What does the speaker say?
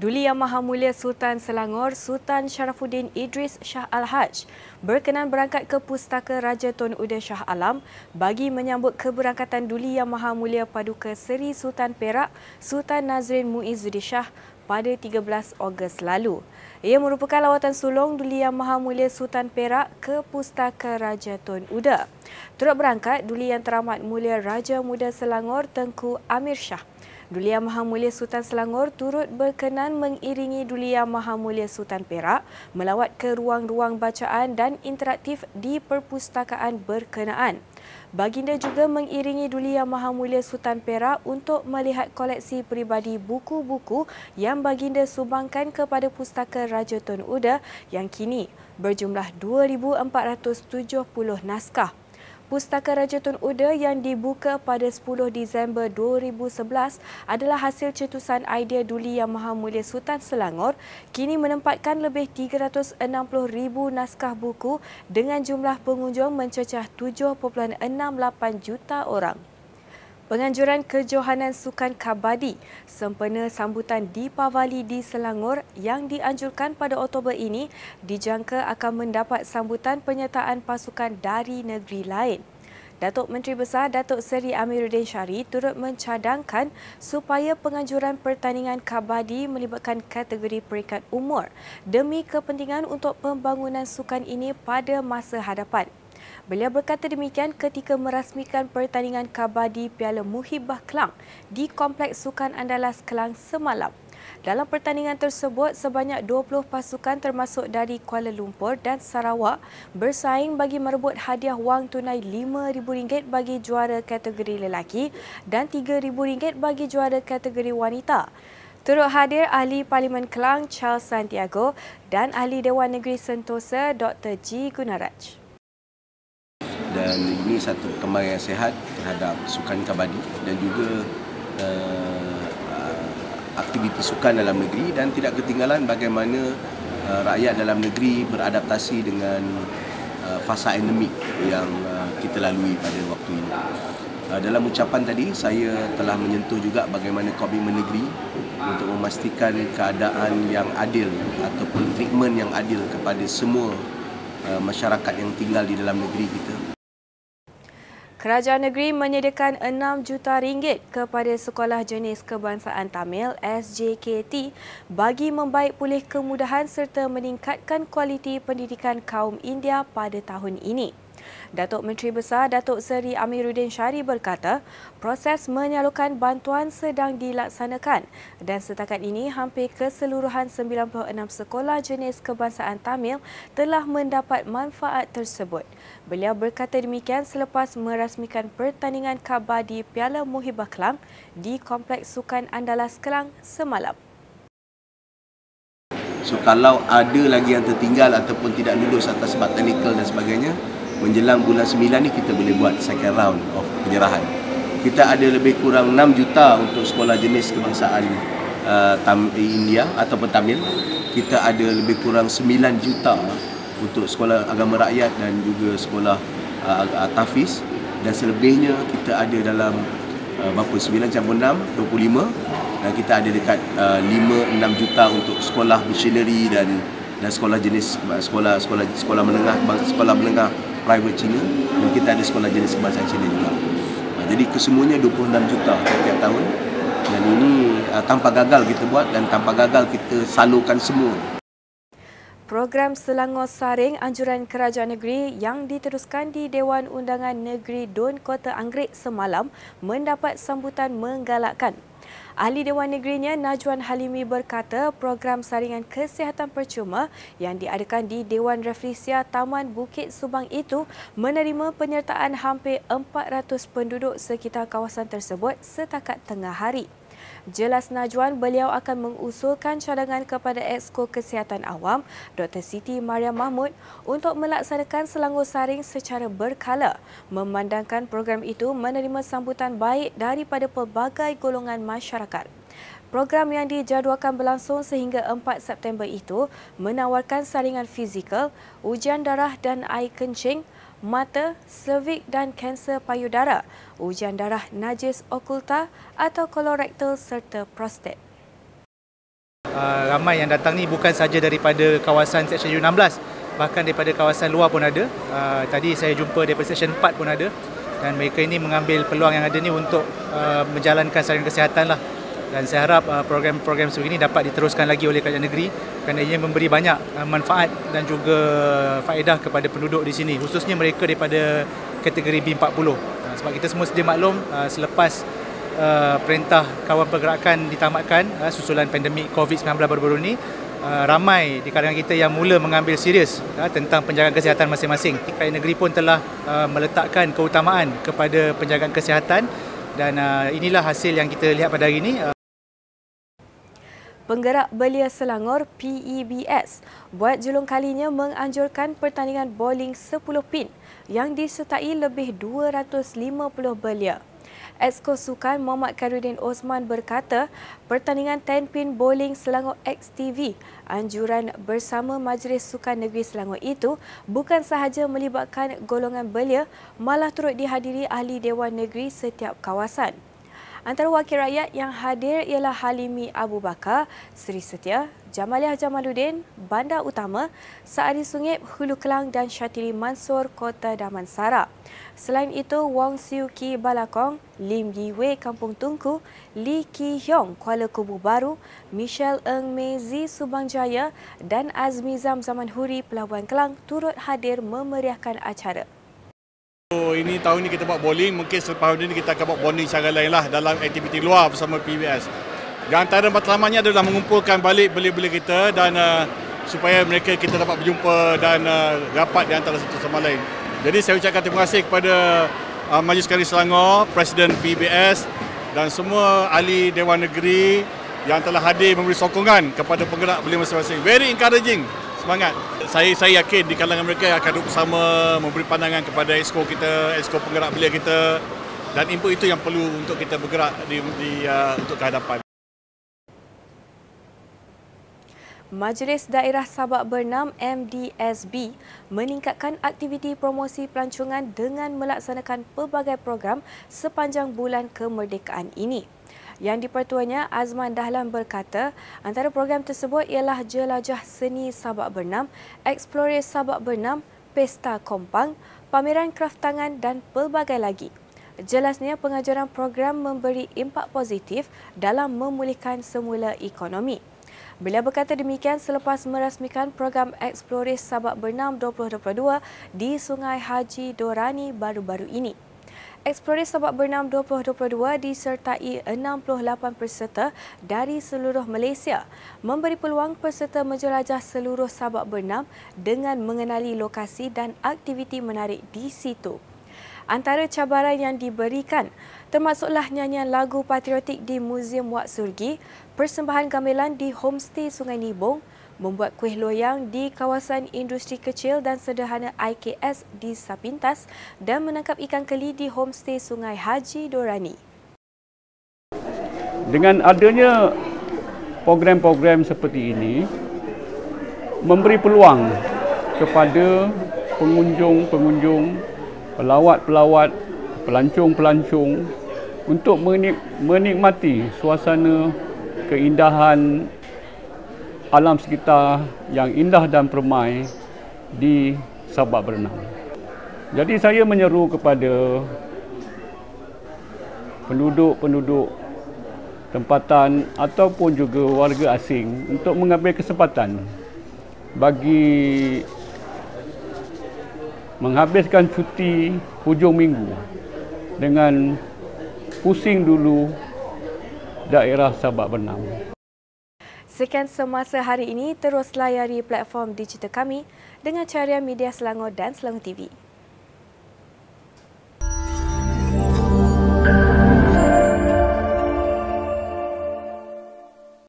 Duli Yang Maha Mulia Sultan Selangor Sultan Sharafuddin Idris Shah Al-Haj berkenan berangkat ke Pustaka Raja Tun Uda Shah Alam bagi menyambut keberangkatan Duli Yang Maha Mulia Paduka Seri Sultan Perak Sultan Nazrin Muizzuddin Shah pada 13 Ogos lalu. Ia merupakan lawatan sulung Duli Yang Maha Mulia Sultan Perak ke Pustaka Raja Tun Uda. Turut berangkat Duli Yang Teramat Mulia Raja Muda Selangor Tengku Amir Shah Duli Yang Maha Mulia Sultan Selangor turut berkenan mengiringi Duli Yang Maha Mulia Sultan Perak melawat ke ruang-ruang bacaan dan interaktif di perpustakaan berkenaan. Baginda juga mengiringi Duli Yang Maha Mulia Sultan Perak untuk melihat koleksi peribadi buku-buku yang baginda sumbangkan kepada Pustaka Raja Tun Uda yang kini berjumlah 2,470 naskah. Pustaka Raja Tun Uda yang dibuka pada 10 Disember 2011 adalah hasil cetusan idea Duli Yang Maha Mulia Sultan Selangor kini menempatkan lebih 360,000 naskah buku dengan jumlah pengunjung mencecah 7.68 juta orang. Penganjuran kejohanan sukan kabadi sempena sambutan di Pavali di Selangor yang dianjurkan pada Oktober ini dijangka akan mendapat sambutan penyertaan pasukan dari negeri lain. Datuk Menteri Besar Datuk Seri Amiruddin Syari turut mencadangkan supaya penganjuran pertandingan kabadi melibatkan kategori peringkat umur demi kepentingan untuk pembangunan sukan ini pada masa hadapan. Beliau berkata demikian ketika merasmikan pertandingan kabadi Piala Muhibah Kelang di Kompleks Sukan Andalas Kelang semalam. Dalam pertandingan tersebut, sebanyak 20 pasukan termasuk dari Kuala Lumpur dan Sarawak bersaing bagi merebut hadiah wang tunai RM5,000 bagi juara kategori lelaki dan RM3,000 bagi juara kategori wanita. Turut hadir Ahli Parlimen Kelang Charles Santiago dan Ahli Dewan Negeri Sentosa Dr. G. Gunaraj dan ini satu perkembangan yang sehat terhadap sukan kabadi dan juga uh, aktiviti sukan dalam negeri dan tidak ketinggalan bagaimana uh, rakyat dalam negeri beradaptasi dengan uh, fasa endemik yang uh, kita lalui pada waktu ini. Uh, dalam ucapan tadi saya telah menyentuh juga bagaimana komitmen negeri untuk memastikan keadaan yang adil ataupun treatment yang adil kepada semua uh, masyarakat yang tinggal di dalam negeri kita. Kerajaan negeri menyediakan 6 juta ringgit kepada Sekolah Jenis Kebangsaan Tamil SJKT bagi membaik pulih kemudahan serta meningkatkan kualiti pendidikan kaum India pada tahun ini. Datuk Menteri Besar Datuk Seri Amiruddin Syari berkata, proses menyalurkan bantuan sedang dilaksanakan dan setakat ini hampir keseluruhan 96 sekolah jenis kebangsaan Tamil telah mendapat manfaat tersebut. Beliau berkata demikian selepas merasmikan pertandingan kabadi Piala Muhibah Kelang di Kompleks Sukan Andalas Kelang semalam. So kalau ada lagi yang tertinggal ataupun tidak lulus atas sebab teknikal dan sebagainya, menjelang bulan 9 ni kita boleh buat second round of penyerahan. Kita ada lebih kurang 6 juta untuk sekolah jenis kebangsaan uh, Tam India ataupun Tamil. Kita ada lebih kurang 9 juta untuk sekolah agama rakyat dan juga sekolah uh, uh, Tafiz dan selebihnya kita ada dalam uh, berapa 9 campur 6 25 dan kita ada dekat uh, 5 6 juta untuk sekolah missionary dan dan sekolah jenis sekolah sekolah sekolah menengah sekolah menengah private China dan kita ada sekolah jenis kebangsaan China juga. Ha, jadi kesemuanya 26 juta setiap tahun dan ini uh, tanpa gagal kita buat dan tanpa gagal kita salurkan semua. Program Selangor Saring Anjuran Kerajaan Negeri yang diteruskan di Dewan Undangan Negeri Dun Kota Anggerik semalam mendapat sambutan menggalakkan Ahli Dewan Negerinya Najwan Halimi berkata program saringan kesihatan percuma yang diadakan di Dewan Reflesia Taman Bukit Subang itu menerima penyertaan hampir 400 penduduk sekitar kawasan tersebut setakat tengah hari. Jelas Najwan, beliau akan mengusulkan cadangan kepada Exko Kesihatan Awam, Dr. Siti Maria Mahmud untuk melaksanakan Selangor Saring secara berkala memandangkan program itu menerima sambutan baik daripada pelbagai golongan masyarakat. Program yang dijadualkan berlangsung sehingga 4 September itu menawarkan saringan fizikal, ujian darah dan air kencing, mata, cervix dan kanser payudara, ujian darah najis okulta atau kolorektal serta prostat. Uh, ramai yang datang ni bukan saja daripada kawasan Seksyen U16 bahkan daripada kawasan luar pun ada. Uh, tadi saya jumpa daripada Seksyen 4 pun ada dan mereka ini mengambil peluang yang ada ni untuk uh, menjalankan salinan kesihatan lah dan saya harap uh, program-program seperti ini dapat diteruskan lagi oleh kerajaan negeri kerana ia memberi banyak uh, manfaat dan juga faedah kepada penduduk di sini khususnya mereka daripada kategori B40 uh, sebab kita semua sedia maklum selepas perintah kawan pergerakan ditamatkan susulan pandemik COVID-19 baru-baru ini ramai di kalangan kita yang mula mengambil serius tentang penjagaan kesihatan masing-masing. Kerajaan negeri pun telah meletakkan keutamaan kepada penjagaan kesihatan dan inilah hasil yang kita lihat pada hari ini. Penggerak Belia Selangor PEBS buat julung kalinya menganjurkan pertandingan bowling 10 pin yang disertai lebih 250 belia. Exco Sukan Muhammad Karudin Osman berkata, pertandingan 10 pin bowling Selangor XTV anjuran bersama Majlis Sukan Negeri Selangor itu bukan sahaja melibatkan golongan belia malah turut dihadiri ahli Dewan Negeri setiap kawasan. Antara wakil rakyat yang hadir ialah Halimi Abu Bakar, Seri Setia, Jamaliah Jamaluddin, Bandar Utama, Saadi Sungip, Hulu Kelang dan Syatiri Mansur, Kota Damansara. Selain itu, Wong Siu Ki Balakong, Lim Yi Wei Kampung Tungku, Lee Ki Hyong Kuala Kubu Baru, Michelle Eng Mezi Subang Jaya dan Azmi Zam Zaman Huri Pelabuhan Kelang turut hadir memeriahkan acara. Oh, ini tahun ini kita buat bowling, mungkin selepas ini kita akan buat bowling secara lain lah dalam aktiviti luar bersama PBS. Dan antara matlamanya adalah mengumpulkan balik beli-beli kita dan uh, supaya mereka kita dapat berjumpa dan uh, rapat di antara satu sama lain. Jadi saya ucapkan terima kasih kepada uh, Majlis Kari Selangor, Presiden PBS dan semua ahli Dewan Negeri yang telah hadir memberi sokongan kepada penggerak beli masing-masing. Very encouraging semangat. Saya saya yakin di kalangan mereka akan duduk bersama memberi pandangan kepada exco kita, exco penggerak belia kita dan input itu yang perlu untuk kita bergerak di, di uh, untuk kehadapan. Majlis Daerah Sabak Bernam MDSB meningkatkan aktiviti promosi pelancongan dengan melaksanakan pelbagai program sepanjang bulan kemerdekaan ini. Yang dipertuanya Azman Dahlan berkata, antara program tersebut ialah Jelajah Seni Sabak Bernam, Explore Sabak Bernam, Pesta Kompang, pameran kraft tangan dan pelbagai lagi. Jelasnya pengajaran program memberi impak positif dalam memulihkan semula ekonomi. Beliau berkata demikian selepas merasmikan program Explore Sabak Bernam 2022 di Sungai Haji Dorani baru-baru ini. Eksplorasi Sabak Bernam 2022 disertai 68 peserta dari seluruh Malaysia memberi peluang peserta menjelajah seluruh Sabak Bernam dengan mengenali lokasi dan aktiviti menarik di situ. Antara cabaran yang diberikan termasuklah nyanyian lagu patriotik di Muzium Wak Surgi, persembahan gamelan di Homestay Sungai Nibong, membuat kuih loyang di kawasan industri kecil dan sederhana IKS di Sapintas dan menangkap ikan keli di homestay Sungai Haji Dorani. Dengan adanya program-program seperti ini memberi peluang kepada pengunjung-pengunjung, pelawat-pelawat, pelancong-pelancong untuk menikmati suasana keindahan alam sekitar yang indah dan permai di Sabak Berenang. Jadi saya menyeru kepada penduduk-penduduk tempatan ataupun juga warga asing untuk mengambil kesempatan bagi menghabiskan cuti hujung minggu dengan pusing dulu daerah Sabak Bernam. Sekian semasa hari ini, terus layari platform digital kami dengan carian media Selangor dan Selangor TV.